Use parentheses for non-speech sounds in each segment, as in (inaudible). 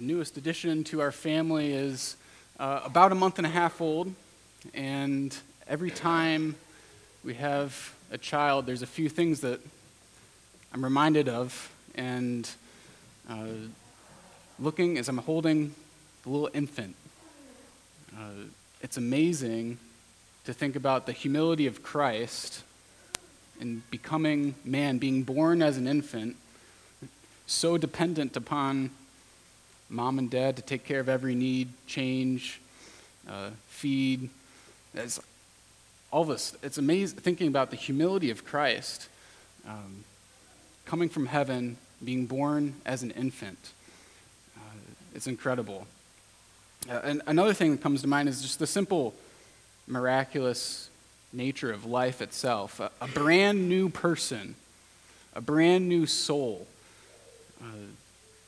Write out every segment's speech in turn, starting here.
the newest addition to our family is uh, about a month and a half old, and every time we have a child, there's a few things that I'm reminded of. And uh, looking as I'm holding the little infant, uh, it's amazing to think about the humility of Christ in becoming man, being born as an infant, so dependent upon mom and dad to take care of every need, change, uh, feed. It's, all this, it's amazing thinking about the humility of Christ um, coming from heaven, being born as an infant. Uh, it's incredible. Uh, and another thing that comes to mind is just the simple, miraculous nature of life itself. A, a brand new person, a brand new soul. Uh,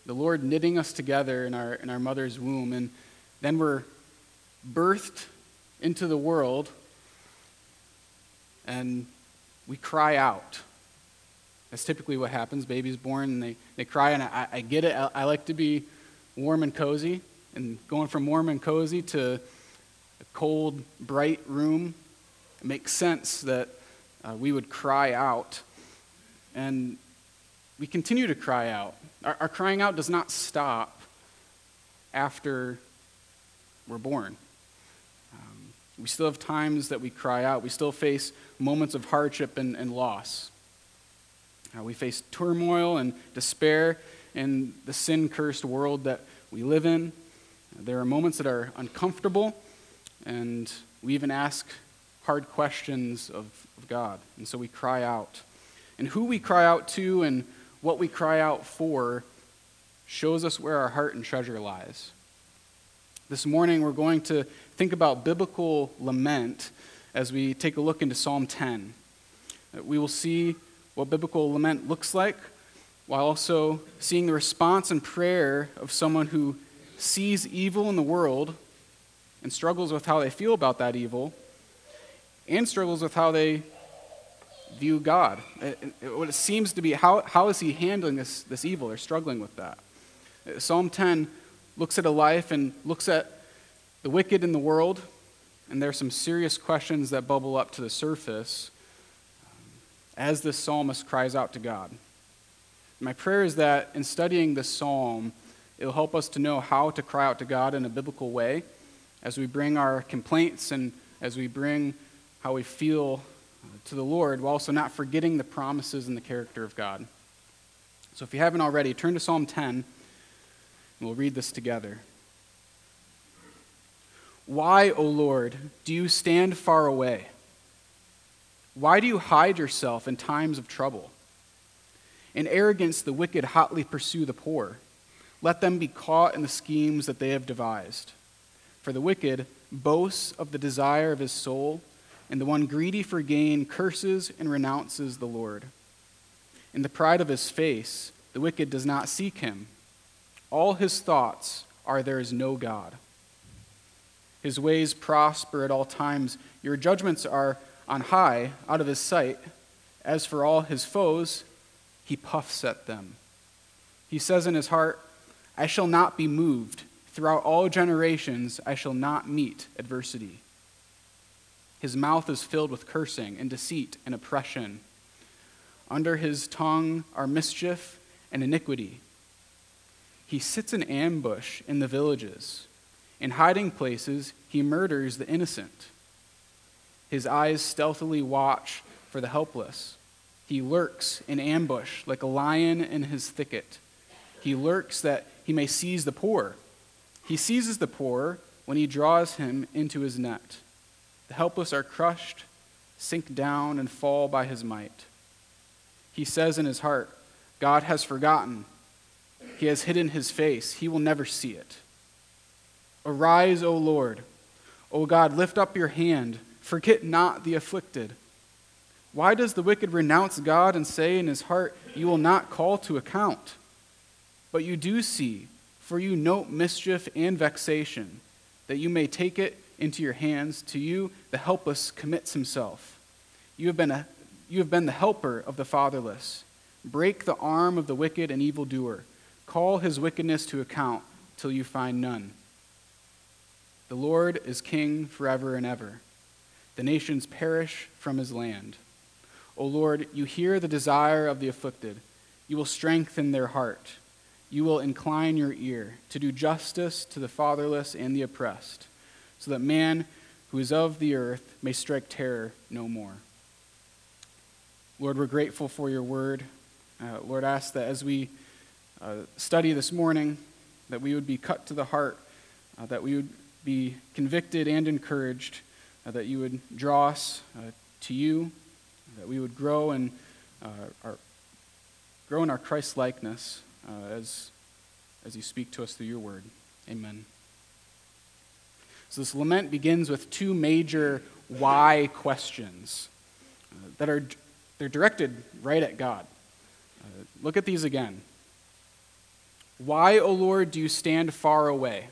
the Lord knitting us together in our, in our mother's womb, and then we're birthed into the world, and we cry out. That's typically what happens. Baby's born, and they, they cry, and I, I get it. I, I like to be warm and cozy, and going from warm and cozy to a cold, bright room, it makes sense that uh, we would cry out. And we continue to cry out. Our, our crying out does not stop after we're born. Um, we still have times that we cry out. We still face moments of hardship and, and loss. Uh, we face turmoil and despair in the sin cursed world that we live in. There are moments that are uncomfortable, and we even ask hard questions of, of God. And so we cry out. And who we cry out to and what we cry out for shows us where our heart and treasure lies. This morning, we're going to think about biblical lament as we take a look into Psalm 10. We will see what biblical lament looks like while also seeing the response and prayer of someone who sees evil in the world and struggles with how they feel about that evil and struggles with how they view God. What it seems to be, how, how is he handling this, this evil or struggling with that? Psalm 10 looks at a life and looks at the wicked in the world, and there are some serious questions that bubble up to the surface as this psalmist cries out to God. My prayer is that in studying this psalm, it'll help us to know how to cry out to God in a biblical way as we bring our complaints and as we bring how we feel to the Lord while also not forgetting the promises and the character of God. So if you haven't already, turn to Psalm 10 and we'll read this together. Why, O Lord, do you stand far away? Why do you hide yourself in times of trouble? In arrogance, the wicked hotly pursue the poor. Let them be caught in the schemes that they have devised. For the wicked boasts of the desire of his soul and the one greedy for gain curses and renounces the Lord. In the pride of his face, the wicked does not seek him. All his thoughts are there is no God. His ways prosper at all times. Your judgments are on high, out of his sight. As for all his foes, he puffs at them. He says in his heart, I shall not be moved. Throughout all generations, I shall not meet adversity. His mouth is filled with cursing and deceit and oppression. Under his tongue are mischief and iniquity. He sits in ambush in the villages. In hiding places, he murders the innocent. His eyes stealthily watch for the helpless. He lurks in ambush like a lion in his thicket. He lurks that he may seize the poor. He seizes the poor when he draws him into his net. The helpless are crushed, sink down, and fall by his might. He says in his heart, God has forgotten. He has hidden his face. He will never see it. Arise, O Lord. O God, lift up your hand. Forget not the afflicted. Why does the wicked renounce God and say in his heart, You will not call to account? But you do see, for you note mischief and vexation, that you may take it into your hands. To you, the helpless commits himself. You have been, a, you have been the helper of the fatherless. Break the arm of the wicked and evildoer. Call his wickedness to account till you find none. The Lord is king forever and ever. The nations perish from his land. O Lord, you hear the desire of the afflicted. You will strengthen their heart. You will incline your ear to do justice to the fatherless and the oppressed, so that man who is of the earth may strike terror no more. Lord, we're grateful for your word. Uh, Lord, ask that as we uh, study this morning, that we would be cut to the heart, uh, that we would be convicted and encouraged, uh, that you would draw us uh, to you, that we would grow in uh, our grow in our Christ likeness as as you speak to us through your word. Amen. So, this lament begins with two major why questions uh, that are they're directed right at God. Uh, look at these again. Why, O Lord, do you stand far away?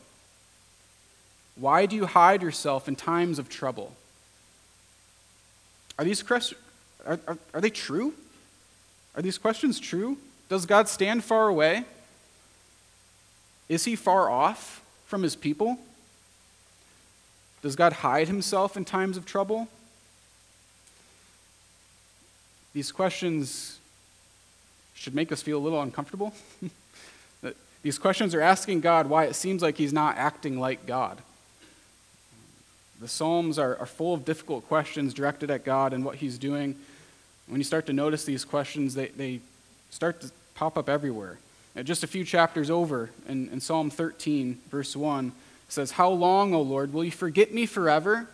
Why do you hide yourself in times of trouble? Are these questions are, are, are they true? Are these questions true? Does God stand far away? Is he far off from his people? Does God hide himself in times of trouble? These questions should make us feel a little uncomfortable. (laughs) These questions are asking God why it seems like he's not acting like God. The Psalms are, are full of difficult questions directed at God and what he's doing. When you start to notice these questions, they, they start to pop up everywhere. just a few chapters over, in, in Psalm 13, verse 1, says, How long, O Lord, will you forget me forever?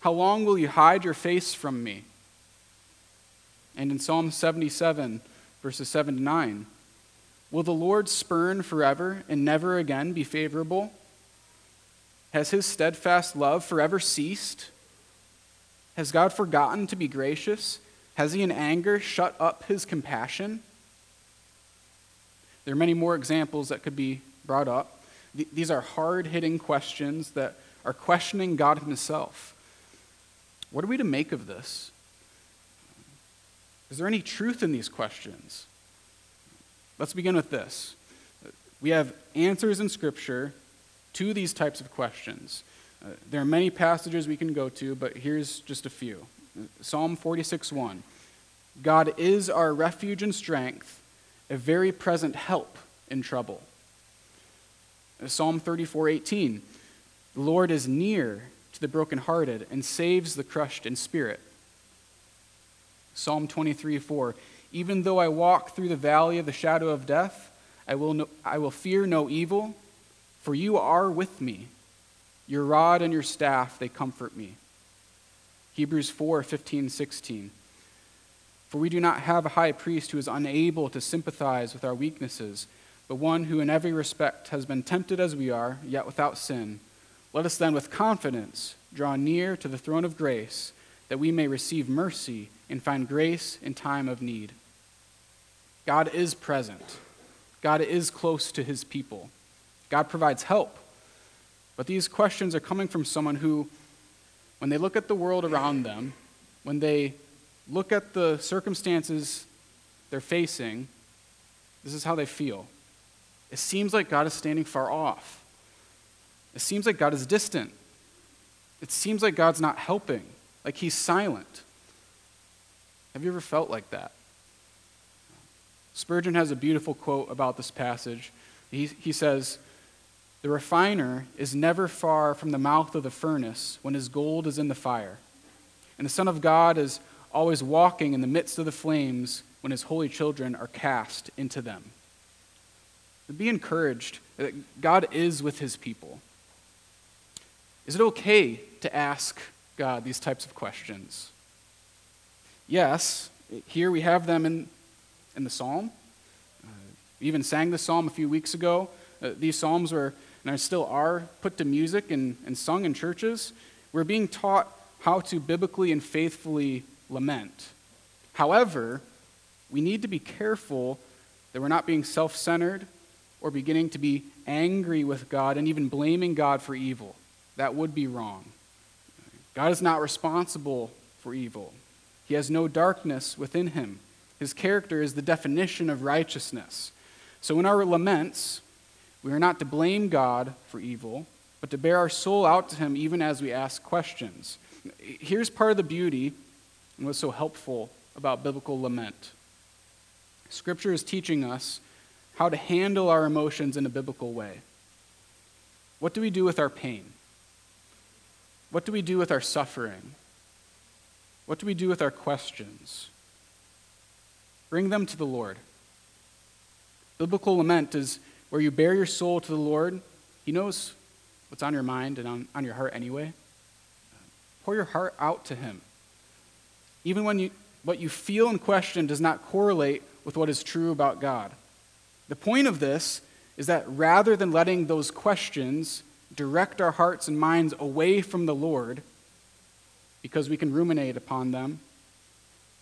How long will you hide your face from me? And in Psalm 77, verses 7 to 9, Will the Lord spurn forever and never again be favorable? Has his steadfast love forever ceased? Has God forgotten to be gracious? Has he in anger shut up his compassion? There are many more examples that could be brought up. These are hard hitting questions that are questioning God Himself. What are we to make of this? Is there any truth in these questions? Let's begin with this. We have answers in Scripture to these types of questions. Uh, there are many passages we can go to, but here's just a few. Psalm 46 1. God is our refuge and strength, a very present help in trouble. Psalm 34:18 The Lord is near to the brokenhearted and saves the crushed in spirit. Psalm 23:4 Even though I walk through the valley of the shadow of death, I will, no, I will fear no evil, for you are with me. Your rod and your staff, they comfort me. Hebrews 4 15, 16. For we do not have a high priest who is unable to sympathize with our weaknesses but one who in every respect has been tempted as we are, yet without sin. Let us then with confidence draw near to the throne of grace, that we may receive mercy and find grace in time of need. God is present. God is close to his people. God provides help. But these questions are coming from someone who, when they look at the world around them, when they look at the circumstances they're facing, this is how they feel. It seems like God is standing far off. It seems like God is distant. It seems like God's not helping, like he's silent. Have you ever felt like that? Spurgeon has a beautiful quote about this passage. He, he says, The refiner is never far from the mouth of the furnace when his gold is in the fire. And the Son of God is always walking in the midst of the flames when his holy children are cast into them. Be encouraged that God is with his people. Is it okay to ask God these types of questions? Yes, here we have them in, in the psalm. Uh, we even sang the psalm a few weeks ago. Uh, these psalms were, and are still are, put to music and, and sung in churches. We're being taught how to biblically and faithfully lament. However, we need to be careful that we're not being self centered or beginning to be angry with God and even blaming God for evil. That would be wrong. God is not responsible for evil, He has no darkness within Him. His character is the definition of righteousness. So in our laments, We are not to blame God for evil, but to bear our soul out to Him even as we ask questions. Here's part of the beauty and what's so helpful about biblical lament Scripture is teaching us how to handle our emotions in a biblical way. What do we do with our pain? What do we do with our suffering? What do we do with our questions? Bring them to the Lord. Biblical lament is where you bear your soul to the Lord. He knows what's on your mind and on, on your heart anyway. Pour your heart out to Him. Even when you, what you feel and question does not correlate with what is true about God. The point of this is that rather than letting those questions direct our hearts and minds away from the Lord, because we can ruminate upon them,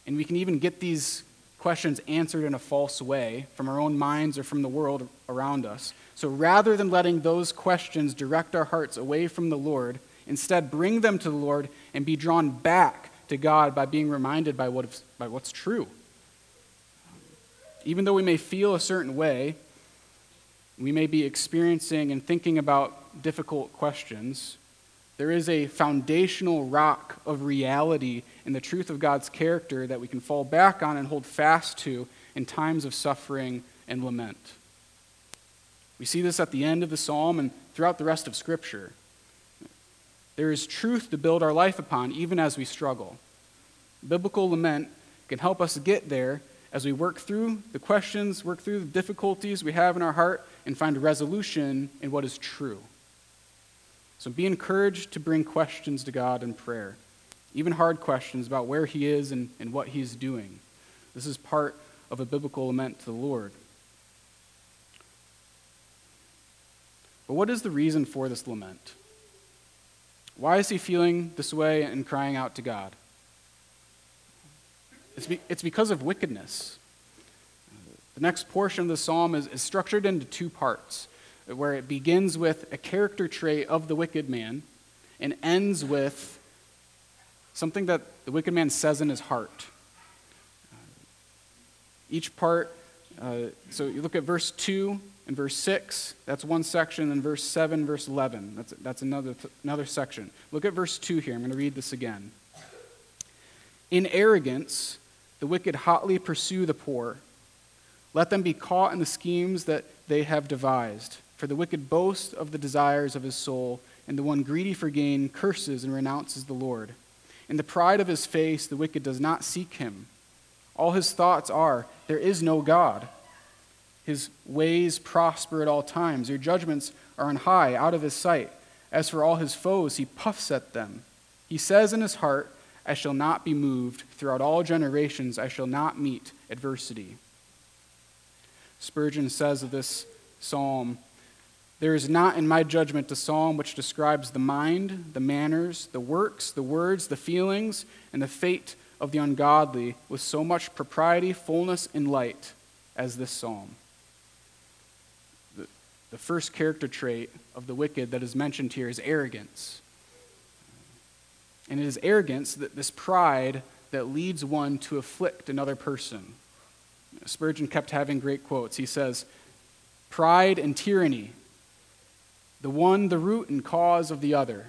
and we can even get these questions answered in a false way from our own minds or from the world around us. So rather than letting those questions direct our hearts away from the Lord, instead bring them to the Lord and be drawn back to God by being reminded by, what, by what's true. Even though we may feel a certain way, we may be experiencing and thinking about difficult questions, there is a foundational rock of reality in the truth of God's character that we can fall back on and hold fast to in times of suffering and lament. We see this at the end of the psalm and throughout the rest of Scripture. There is truth to build our life upon even as we struggle. Biblical lament can help us get there as we work through the questions, work through the difficulties we have in our heart, and find a resolution in what is true. So be encouraged to bring questions to God in prayer, even hard questions about where He is and, and what He's doing. This is part of a biblical lament to the Lord. But what is the reason for this lament? Why is he feeling this way and crying out to God? It's, be, it's because of wickedness. The next portion of the psalm is, is structured into two parts, where it begins with a character trait of the wicked man and ends with something that the wicked man says in his heart. Each part, uh, so you look at verse 2 and verse 6, that's one section, and verse 7, verse 11, that's, that's another, another section. Look at verse 2 here. I'm going to read this again. In arrogance, the wicked hotly pursue the poor. Let them be caught in the schemes that they have devised. For the wicked boasts of the desires of his soul, and the one greedy for gain curses and renounces the Lord. In the pride of his face, the wicked does not seek him. All his thoughts are, There is no God. His ways prosper at all times. Your judgments are on high, out of his sight. As for all his foes, he puffs at them. He says in his heart, I shall not be moved. Throughout all generations, I shall not meet adversity. Spurgeon says of this psalm There is not in my judgment a psalm which describes the mind, the manners, the works, the words, the feelings, and the fate of the ungodly with so much propriety, fullness, and light as this psalm. The, first character trait of the wicked that is mentioned here is arrogance. And it is arrogance, that this pride that leads one to afflict another person. Spurgeon kept having great quotes. He says, Pride and tyranny, the one the root and cause of the other.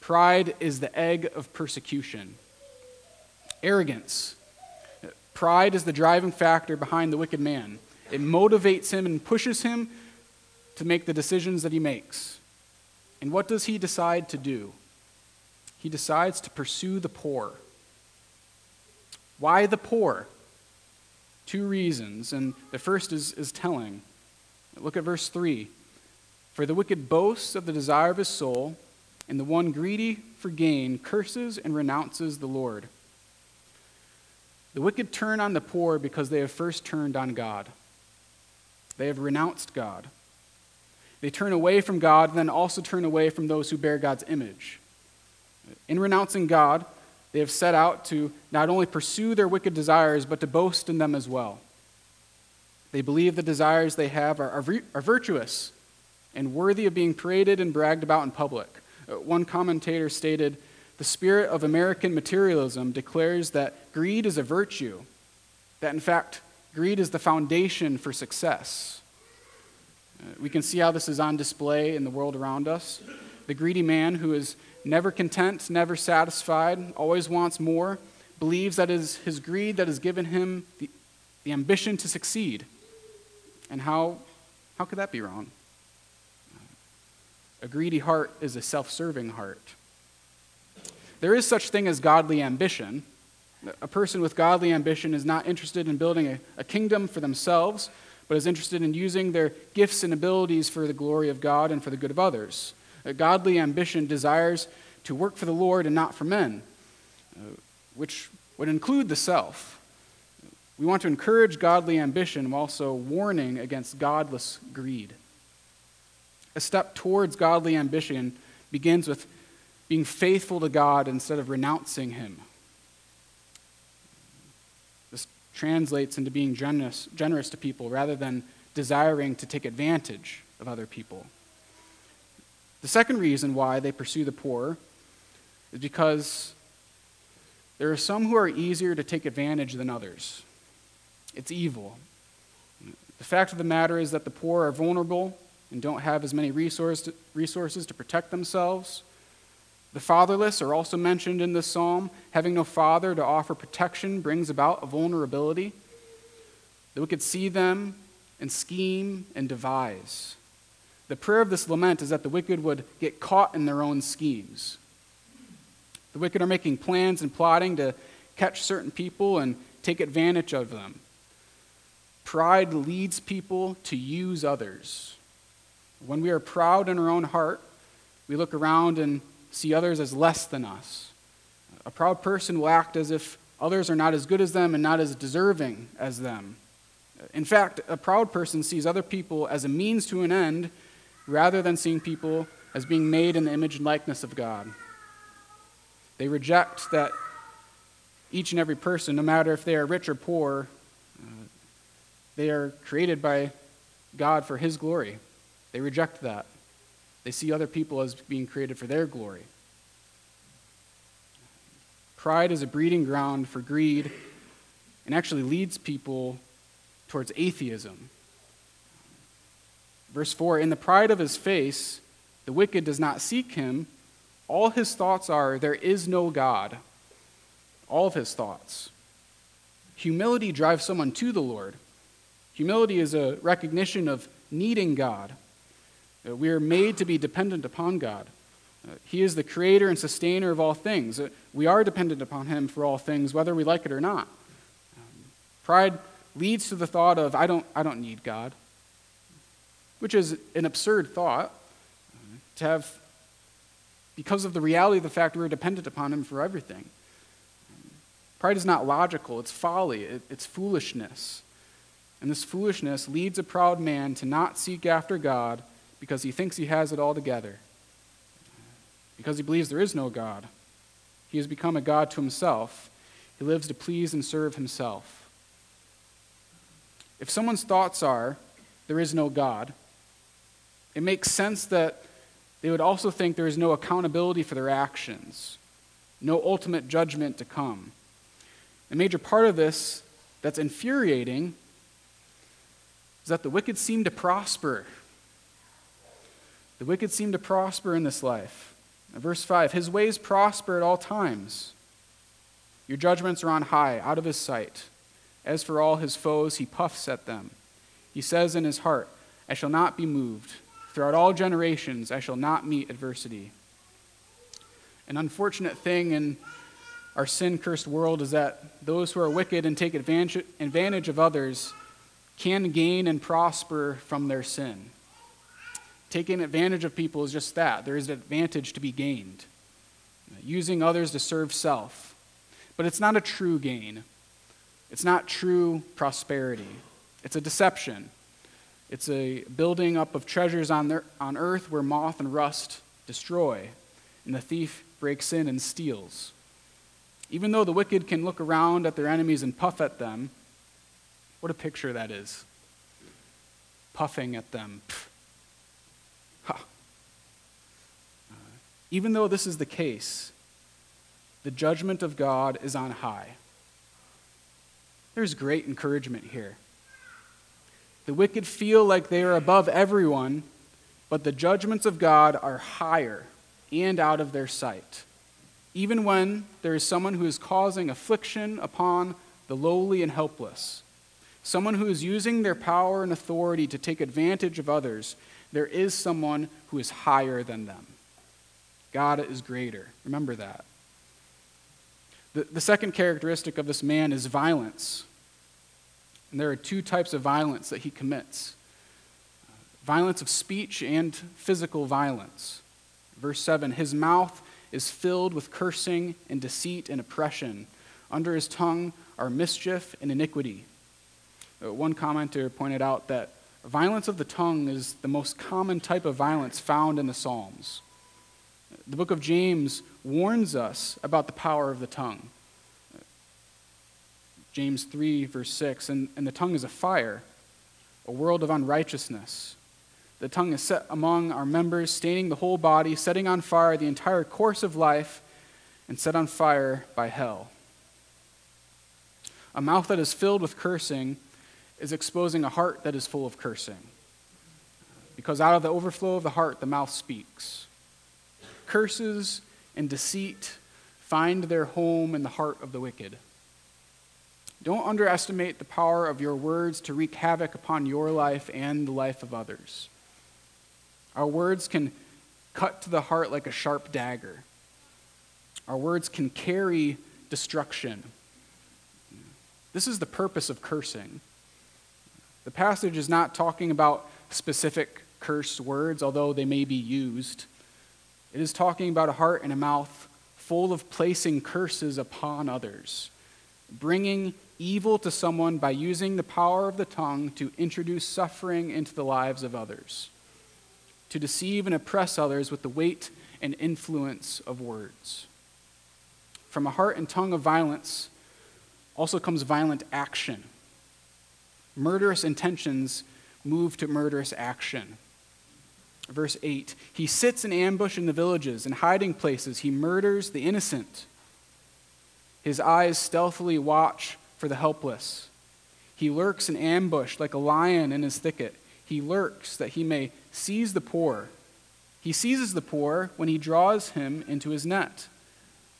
Pride is the egg of persecution. Arrogance. Pride is the driving factor behind the wicked man. It motivates him and pushes him to make the decisions that he makes. And what does he decide to do? He decides to pursue the poor. Why the poor? Two reasons, and the first is, is telling. Look at verse 3. For the wicked boasts of the desire of his soul, and the one greedy for gain curses and renounces the Lord. The wicked turn on the poor because they have first turned on God. They have renounced God. They turn away from God and then also turn away from those who bear God's image. In renouncing God, they have set out to not only pursue their wicked desires, but to boast in them as well. They believe the desires they have are, are, are virtuous and worthy of being paraded and bragged about in public. Uh, one commentator stated The spirit of American materialism declares that greed is a virtue, that in fact, greed is the foundation for success. Uh, we We can see how this is on display in the world around us. The greedy man who is never content, never satisfied, always wants more, believes that it is his greed that has given him the, the ambition to succeed. And how, how could that be wrong? A greedy heart is a self serving heart. There is such thing as godly ambition. A person with godly ambition is not interested in building a, a kingdom for themselves, but is interested in using their gifts and abilities for the glory of God and for the good of others. A godly ambition desires to work for the Lord and not for men, uh, which would include the self. We want to encourage godly ambition while also warning against godless greed. A step towards godly ambition begins with being faithful to God instead of renouncing Him. This translates into being generous, generous to people rather than desiring to take advantage of other people. The second reason why they pursue the poor is because there are some who are easier to take advantage than others. It's evil. The fact of the matter is that the poor are vulnerable and don't have as many resource resources to protect themselves. The fatherless are also mentioned in this psalm. Having no father to offer protection brings about a vulnerability. That we could see them and scheme and devise. The prayer of this lament is that the wicked would get caught in their own schemes. The wicked are making plans and plotting to catch certain people and take advantage of them. Pride leads people to use others. When we are proud in our own heart, we look around and see others as less than us. A proud person will act as if others are not as good as them and not as deserving as them. In fact, a proud person sees other people as a means to an end rather than seeing people as being made in the image and likeness of God. They reject that each and every person, no matter if they are rich or poor, uh, they are created by God for His glory. They reject that. They see other people as being created for their glory. Pride is a breeding ground for greed and actually leads people towards atheism. Verse 4 In the pride of his face, the wicked does not seek him. All his thoughts are, There is no God. All of his thoughts. Humility drives someone to the Lord. Humility is a recognition of needing God. Uh, we are made to be dependent upon God. Uh, he is the creator and sustainer of all things. Uh, we are dependent upon Him for all things, whether we like it or not. Um, pride leads to the thought of, I don't, I don't need God, which is an absurd thought to have, because of the reality of the fact we're dependent upon Him for everything. Pride is not logical, it's folly, it, it's foolishness. And this foolishness leads a proud man to not seek after God because he thinks he has it all together, because he believes there is no God. He has become a God to himself. He lives to please and serve himself. If someone's thoughts are, there is no God, it makes sense that they would also think there is no accountability for their actions, no ultimate judgment to come. A major part of this that's infuriating is that the wicked seem to prosper the wicked seem to prosper in this life. Verse 5 His ways prosper at all times. Your judgments are on high, out of his sight. As for all his foes, he puffs at them. He says in his heart, I shall not be moved. Throughout all generations, I shall not meet adversity. An unfortunate thing in our sin cursed world is that those who are wicked and take advantage of others can gain and prosper from their sin. Taking advantage of people is just that. There is an advantage to be gained. Using others to serve self. But it's not a true gain. It's not true prosperity. It's a deception. It's a building up of treasures on, the, on earth where moth and rust destroy, and the thief breaks in and steals. Even though the wicked can look around at their enemies and puff at them, what a picture that is. Puffing at them. Pff, uh, Even though this is the case, the judgment of God is on high. There's great encouragement here. The wicked feel like they are above everyone, but the judgments of God are higher and out of their sight. Even when there is someone who is causing affliction upon the lowly and helpless, someone who is using their power and authority to take advantage of others, there is someone who is higher than them. God is greater. Remember that. The, the second characteristic of this man is violence. And there are two types of violence that he commits violence of speech and physical violence. Verse 7 His mouth is filled with cursing and deceit and oppression. Under his tongue are mischief and iniquity. Uh, one commenter pointed out that violence of the tongue is the most common type of violence found in the Psalms. The book of James warns us about the power of the tongue. James 3, verse 6 and, and the tongue is a fire, a world of unrighteousness. The tongue is set among our members, staining the whole body, setting on fire the entire course of life, and set on fire by hell. A mouth that is filled with cursing is exposing a heart that is full of cursing. Because out of the overflow of the heart, the mouth speaks. Curses and deceit find their home in the heart of the wicked. Don't underestimate the power of your words to wreak havoc upon your life and the life of others. Our words can cut to the heart like a sharp dagger. Our words can carry destruction. This is the purpose of cursing. The passage is not talking about specific cursed words, although they may be used. It is talking about a heart and a mouth full of placing curses upon others, bringing evil to someone by using the power of the tongue to introduce suffering into the lives of others, to deceive and oppress others with the weight and influence of words. From a heart and tongue of violence also comes violent action murderous intentions move to murderous action. Verse 8 He sits in ambush in the villages and hiding places. He murders the innocent. His eyes stealthily watch for the helpless. He lurks in ambush like a lion in his thicket. He lurks that he may seize the poor. He seizes the poor when he draws him into his net.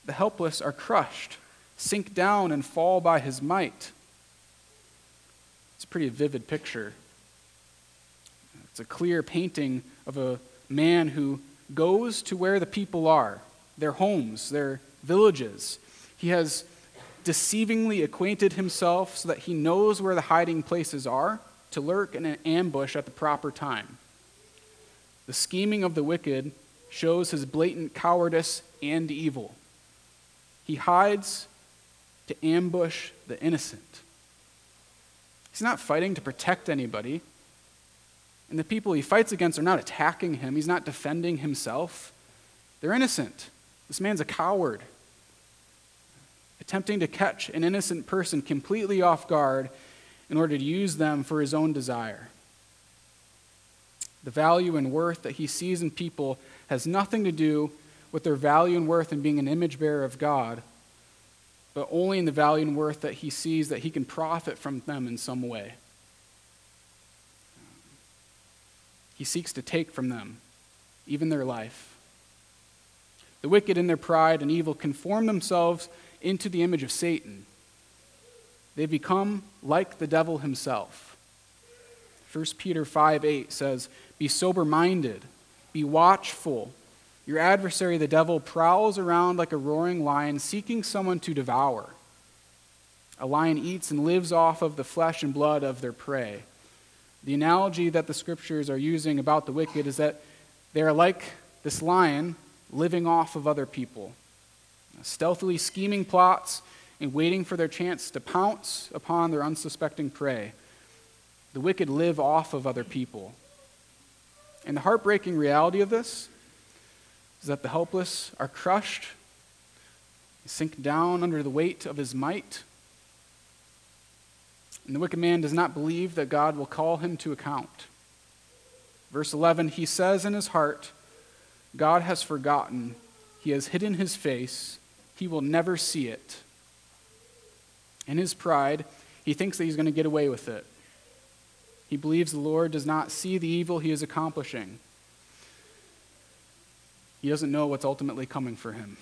The helpless are crushed, sink down, and fall by his might. It's a pretty vivid picture. It's a clear painting of a man who goes to where the people are, their homes, their villages. He has deceivingly acquainted himself so that he knows where the hiding places are to lurk in an ambush at the proper time. The scheming of the wicked shows his blatant cowardice and evil. He hides to ambush the innocent. He's not fighting to protect anybody. And the people he fights against are not attacking him, he's not defending himself. They're innocent. This man's a coward, attempting to catch an innocent person completely off guard in order to use them for his own desire. The value and worth that he sees in people has nothing to do with their value and worth in being an image bearer of God, but only in the value and worth that he sees that he can profit from them in some way. He seeks to take from them, even their life. The wicked, in their pride and evil, conform themselves into the image of Satan. They become like the devil himself. 1 Peter 5 8 says, Be sober minded, be watchful. Your adversary, the devil, prowls around like a roaring lion, seeking someone to devour. A lion eats and lives off of the flesh and blood of their prey. The analogy that the scriptures are using about the wicked is that they are like this lion living off of other people, stealthily scheming plots and waiting for their chance to pounce upon their unsuspecting prey. The wicked live off of other people. And the heartbreaking reality of this is that the helpless are crushed, sink down under the weight of his might. And the wicked man does not believe that God will call him to account. Verse 11, he says in his heart, God has forgotten, he has hidden his face, he will never see it. In his pride, he thinks that he's going to get away with it. He believes the Lord does not see the evil he is accomplishing. He doesn't know what's ultimately coming for him.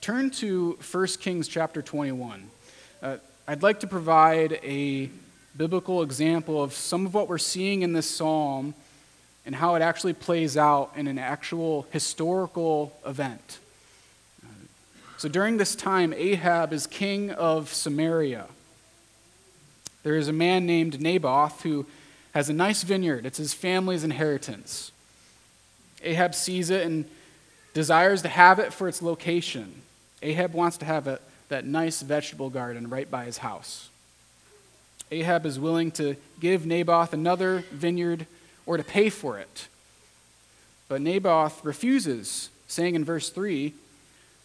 Turn to 1 Kings chapter 21. Uh, I'd like to provide a biblical example of some of what we're seeing in this psalm and how it actually plays out in an actual historical event. So during this time, Ahab is king of Samaria. There is a man named Naboth who has a nice vineyard, it's his family's inheritance. Ahab sees it and desires to have it for its location. Ahab wants to have a, that nice vegetable garden right by his house. Ahab is willing to give Naboth another vineyard or to pay for it. But Naboth refuses, saying in verse 3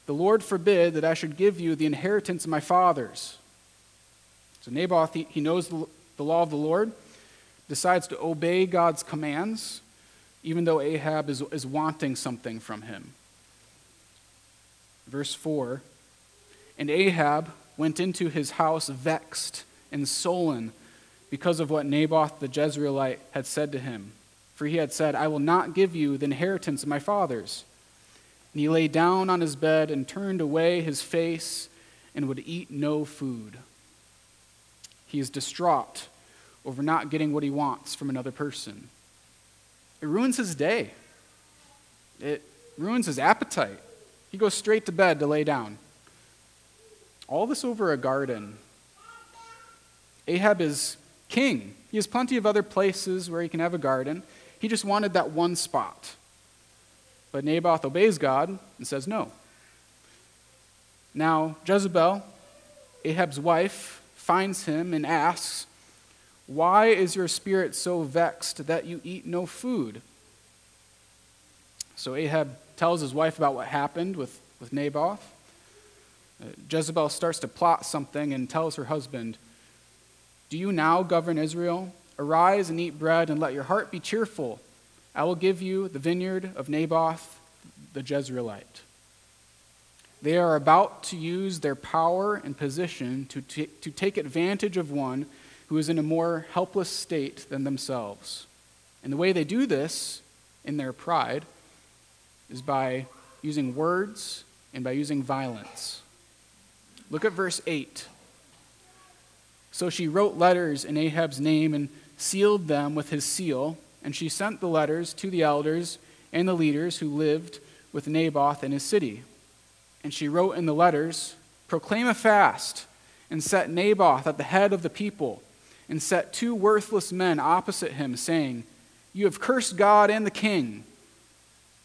The Lord forbid that I should give you the inheritance of my fathers. So Naboth, he, knows the, the law of the Lord, decides to obey God's commands, even though Ahab is, is wanting something from him. Verse 4 And Ahab went into his house vexed and sullen because of what Naboth the Jezreelite had said to him. For he had said, I will not give you the inheritance of my fathers. And he lay down on his bed and turned away his face and would eat no food. He is distraught over not getting what he wants from another person. It ruins his day, it ruins his appetite. He goes straight to bed to lay down. All this over a garden Ahab is king. He has plenty of other places where he can have a garden. He just wanted that one spot. But Naboth obeys God and says no. Now, Jezebel, Ahab's wife, finds him and asks, Why is your spirit so vexed that you eat no food? So Ahab tells his wife about what happened with, with Naboth. Uh, Jezebel starts to plot something and tells her husband, do you now govern Israel? Arise and eat bread, and let your heart be cheerful. I will give you the vineyard of Naboth the Jezreelite. They are about to use their power and position to, t- to take advantage of one who is in a more helpless state than themselves. And the way they do this, in their pride, is by using words and by using violence. Look at verse 8. So she wrote letters in Ahab's name and sealed them with his seal, and she sent the letters to the elders and the leaders who lived with Naboth in his city. And she wrote in the letters, Proclaim a fast, and set Naboth at the head of the people, and set two worthless men opposite him, saying, You have cursed God and the king.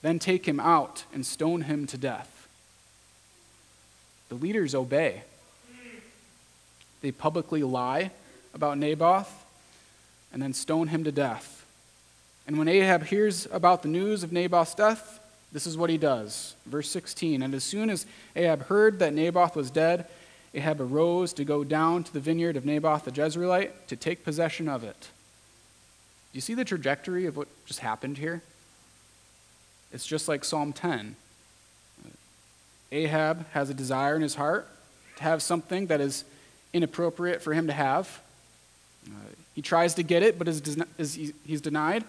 Then take him out and stone him to death. The leaders obey. They publicly lie about Naboth and then stone him to death. And when Ahab hears about the news of Naboth's death, this is what he does. Verse 16 And as soon as Ahab heard that Naboth was dead, Ahab arose to go down to the vineyard of Naboth the Jezreelite to take possession of it. Do you see the trajectory of what just happened here? It's just like Psalm 10. Ahab has a desire in his heart to have something that is inappropriate for him to have. Uh, he tries to get it, but is, is, he's denied.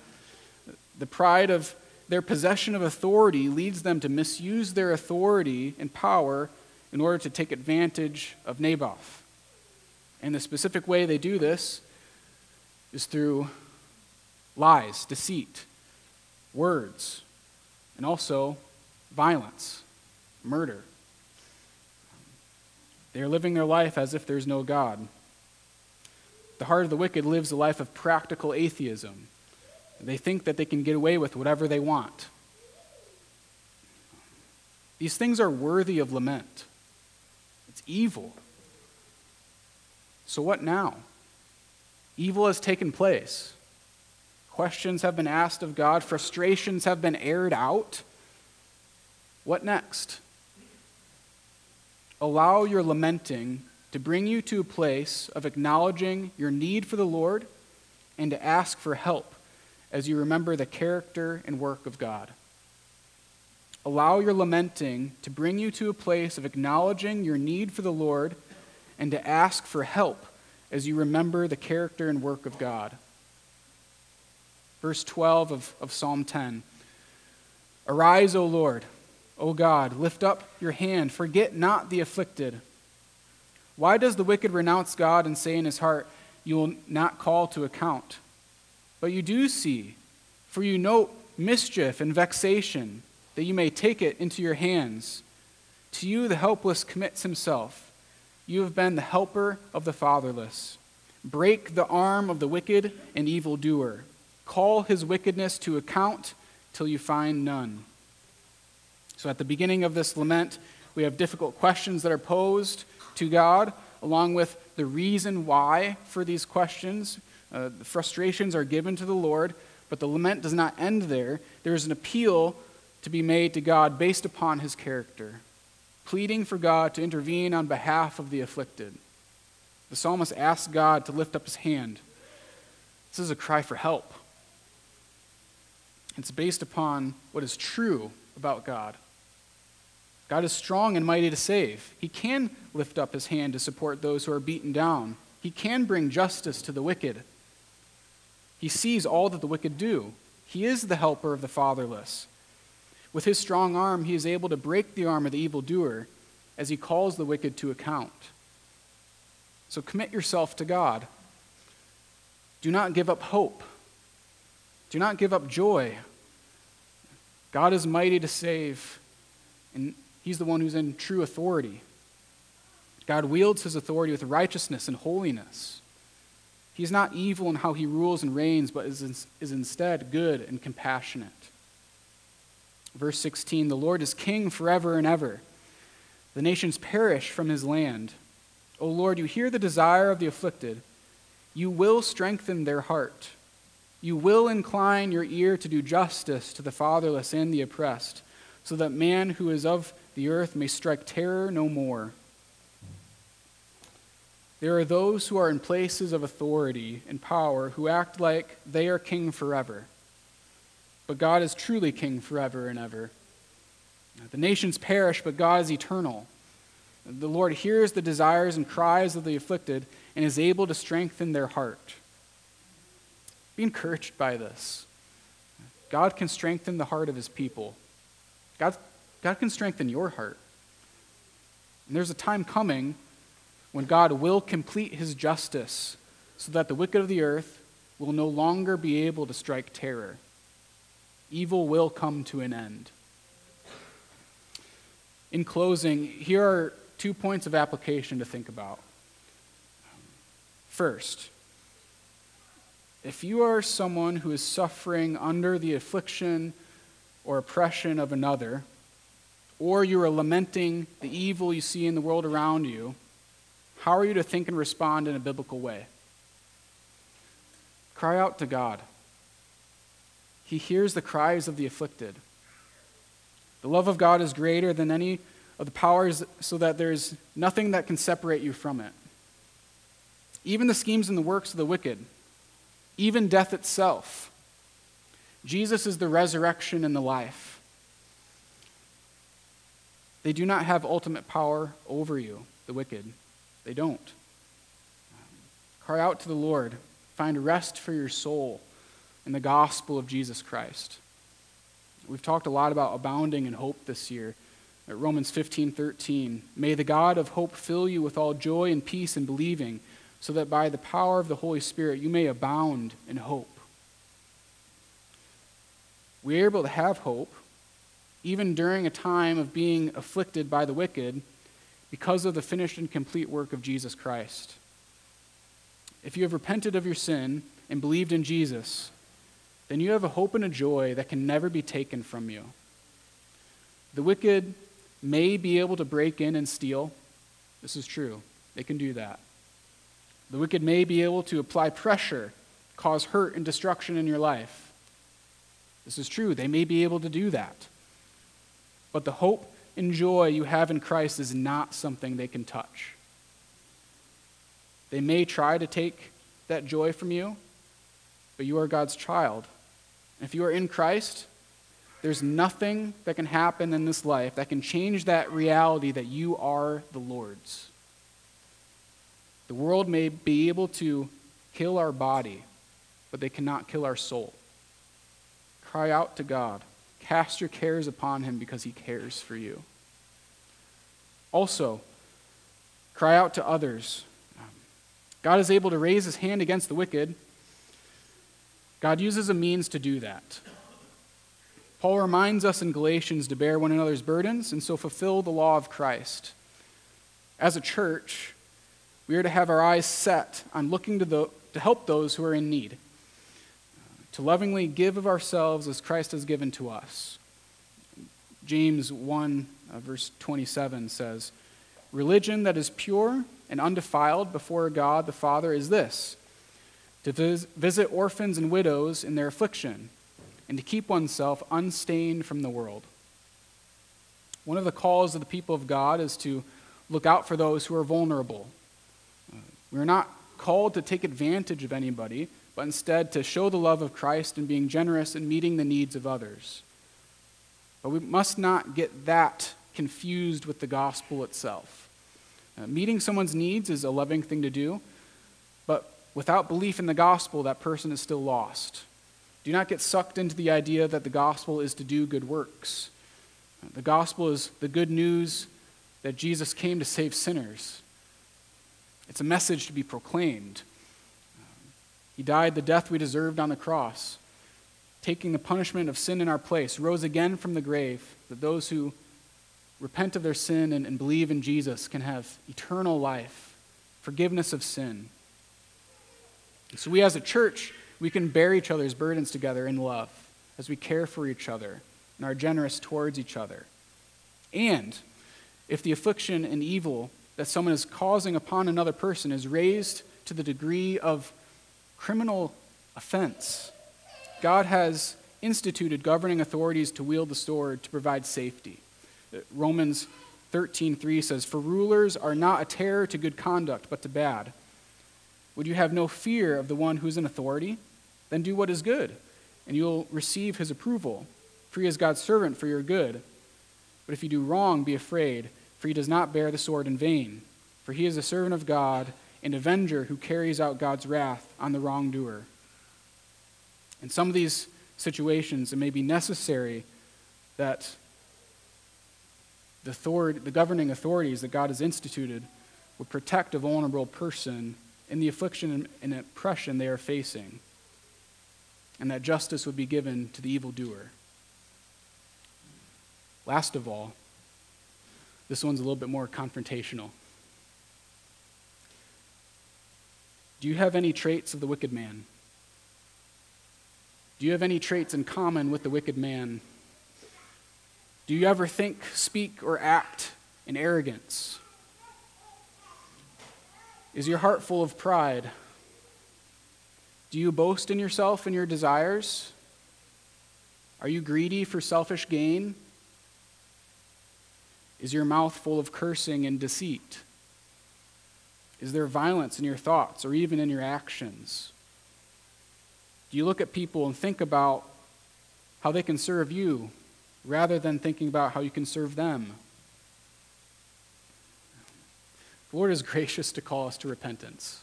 The pride of their possession of authority leads them to misuse their authority and power in order to take advantage of Naboth. And the specific way they do this is through lies, deceit, words, and also violence, murder. They are living their life as if there's no God. The heart of the wicked lives a life of practical atheism. They think that they can get away with whatever they want. These things are worthy of lament. It's evil. So, what now? Evil has taken place. Questions have been asked of God, frustrations have been aired out. What next? allow your lamenting to bring you to a place of acknowledging your need for the Lord and to ask for help as you remember the character and work of God. Allow your lamenting to bring you to a place of acknowledging your need for the Lord and to ask for help as you remember the character and work of God. Verse 12 of, of Psalm 10 Arise, O Lord, O God, lift up your hand, forget not the afflicted. Why does the wicked renounce God and say in his heart, You will not call to account? But you do see, for you note mischief and vexation, that you may take it into your hands. To you the helpless commits himself. You have been the helper of the fatherless. Break the arm of the wicked and evildoer. Call his wickedness to account till you find none. So, at the beginning of this lament, we have difficult questions that are posed to God, along with the reason why for these questions. Uh, the frustrations are given to the Lord, but the lament does not end there. There is an appeal to be made to God based upon his character, pleading for God to intervene on behalf of the afflicted. The psalmist asks God to lift up his hand. This is a cry for help. It's based upon what is true about God. God is strong and mighty to save. He can lift up his hand to support those who are beaten down. He can bring justice to the wicked. He sees all that the wicked do. He is the helper of the fatherless. With his strong arm, he is able to break the arm of the evildoer as he calls the wicked to account. So commit yourself to God. Do not give up hope. Do not give up joy. God is mighty to save, and He's the one who's in true authority. God wields His authority with righteousness and holiness. He's not evil in how He rules and reigns, but is, is instead good and compassionate. Verse 16 The Lord is king forever and ever. The nations perish from His land. O Lord, you hear the desire of the afflicted. You will strengthen their heart. You will incline your ear to do justice to the fatherless and the oppressed, so that man who is of the earth may strike terror no more. There are those who are in places of authority and power who act like they are king forever. But God is truly king forever and ever. The nations perish, but God is eternal. The Lord hears the desires and cries of the afflicted and is able to strengthen their heart. Be encouraged by this. God can strengthen the heart of his people. God, God can strengthen your heart. And there's a time coming when God will complete his justice so that the wicked of the earth will no longer be able to strike terror. Evil will come to an end. In closing, here are two points of application to think about. First, if you are someone who is suffering under the affliction or oppression of another, or you are lamenting the evil you see in the world around you, how are you to think and respond in a biblical way? Cry out to God. He hears the cries of the afflicted. The love of God is greater than any of the powers, so that there's nothing that can separate you from it. Even the schemes and the works of the wicked even death itself. Jesus is the resurrection and the life. They do not have ultimate power over you, the wicked. They don't. Um, cry out to the Lord. Find rest for your soul in the gospel of Jesus Christ. We've talked a lot about abounding in hope this year. At Romans 15 13. May the God of hope fill you with all joy and peace in believing so that by the power of the Holy Spirit you may abound in hope. We are able to have hope even during a time of being afflicted by the wicked because of the finished and complete work of Jesus Christ. If you have repented of your sin and believed in Jesus, then you have a hope and a joy that can never be taken from you. The wicked may be able to break in and steal. This is true. They can do that. The wicked may be able to apply pressure, cause hurt and destruction in your life. This is true. They may be able to do that. But the hope and joy you have in Christ is not something they can touch. They may try to take that joy from you, but you are God's child. And if you are in Christ, there's nothing that can happen in this life that can change that reality that you are the Lord's. The world may be able to kill our body, but they cannot kill our soul. Cry out to God. Cast your cares upon him because he cares for you. Also, cry out to others. God is able to raise his hand against the wicked. God uses a means to do that. Paul reminds us in Galatians to bear one another's burdens and so fulfill the law of Christ. As a church, we are to have our eyes set on looking to, the, to help those who are in need, to lovingly give of ourselves as Christ has given to us. James 1, uh, verse 27 says, Religion that is pure and undefiled before God the Father is this to vis- visit orphans and widows in their affliction, and to keep oneself unstained from the world. One of the calls of the people of God is to look out for those who are vulnerable. Uh, we're not called to take advantage of anybody, but instead to show the love of Christ and being generous and meeting the needs of others. But we must not get that confused with the gospel itself. Uh, meeting someone's needs is a loving thing to do, but without belief in the gospel, that person is still lost. Do not get sucked into the idea that the gospel is to do good works. Uh, the gospel is the good news that Jesus came to save sinners. It's a message to be proclaimed. Um, he died the death we deserved on the cross, taking the punishment of sin in our place, rose again from the grave, that those who repent of their sin and, and believe in Jesus can have eternal life, forgiveness of sin. So, we as a church, we can bear each other's burdens together in love as we care for each other and are generous towards each other. And if the affliction and evil that someone is causing upon another person is raised to the degree of criminal offense, God has instituted governing authorities to wield the sword to provide safety. Romans 13:3 says, "For rulers are not a terror to good conduct, but to bad. Would you have no fear of the one who is in authority? Then do what is good, and you will receive his approval. For he is God's servant for your good. But if you do wrong, be afraid, for he does not bear the sword in vain. For he is a servant of God, an avenger who carries out God's wrath on the wrongdoer." In some of these situations, it may be necessary that the, authority, the governing authorities that God has instituted would protect a vulnerable person in the affliction and oppression they are facing, and that justice would be given to the evildoer. Last of all, this one's a little bit more confrontational. Do you have any traits of the wicked man? Do you have any traits in common with the wicked man? Do you ever think, speak, or act in arrogance? Is your heart full of pride? Do you boast in yourself and your desires? Are you greedy for selfish gain? Is your mouth full of cursing and deceit? Is there violence in your thoughts or even in your actions? Do you look at people and think about how they can serve you rather than thinking about how you can serve them. The Lord is (laughs) gracious to call us to repentance.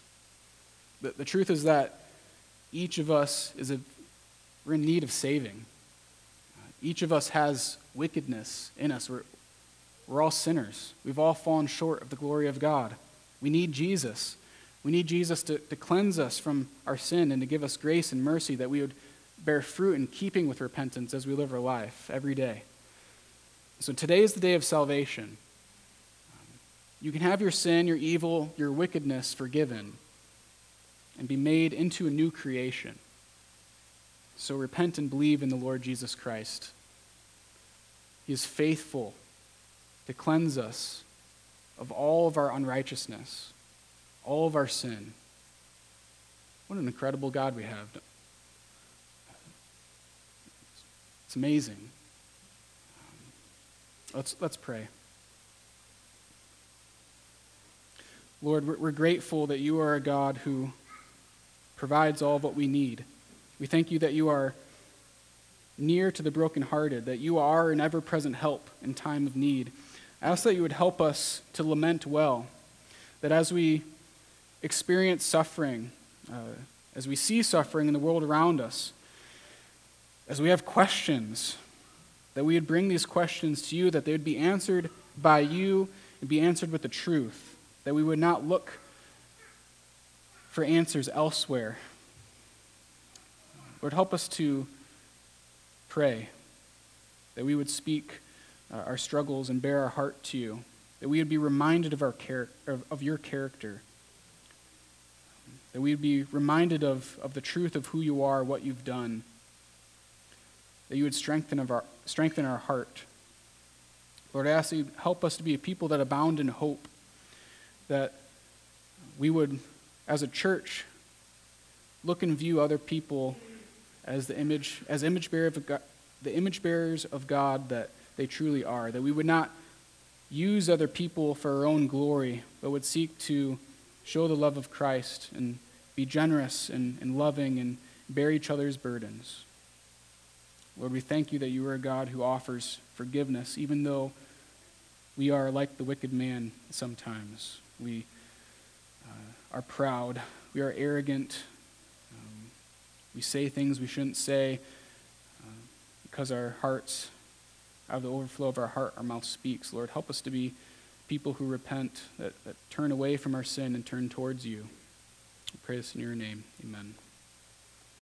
The, the truth is that each of us is a, we're in need of saving. Each of us has wickedness in us. We're, we're all sinners. We've all fallen short of the glory of God. We need Jesus. We need Jesus to, to cleanse us from our sin and to give us grace and mercy that we would bear fruit in keeping with repentance as we live our life every day. So today is the day of salvation. You can have your sin, your evil, your wickedness forgiven and be made into a new creation. So repent and believe in the Lord Jesus Christ. He is faithful to cleanse us of all of our unrighteousness, all of our sin. What an incredible God we have. It's amazing. Let's, let's pray. Lord, we're, we're grateful that you are a God who provides all what we need. We thank you that you are near to the brokenhearted, that you are an ever present help in time of need. I ask that you would help us to lament well, that as we experience suffering, uh, as we see suffering in the world around us, as we have questions, that we would bring these questions to you, that they would be answered by you and be answered with the truth, that we would not look for answers elsewhere. Lord, help us to pray, that we would speak uh, our struggles and bare our heart to you, that we would be reminded of, our char- of, of your character, that we would be reminded of, of the truth of who you are, what you've done, that you would strengthen, of our, strengthen our heart. Lord, I ask you help us to be a people that abound in hope, that we would, as a church, look and view other people as the image, as image bearer of God, the image bearers of God that they truly are, that we would not use other people for our own glory, but would seek to show the love of Christ and be generous and, and loving and bear each other's burdens. Lord, we thank you that you are a God who offers forgiveness, even though we are like the wicked man sometimes. We uh, are proud, we are arrogant, um, we say things we shouldn't say uh, because our hearts out of the overflow of our heart, our mouth speaks. Lord, help us to be people who repent, that, that turn away from our sin and turn towards you. I pray this in your name. Amen.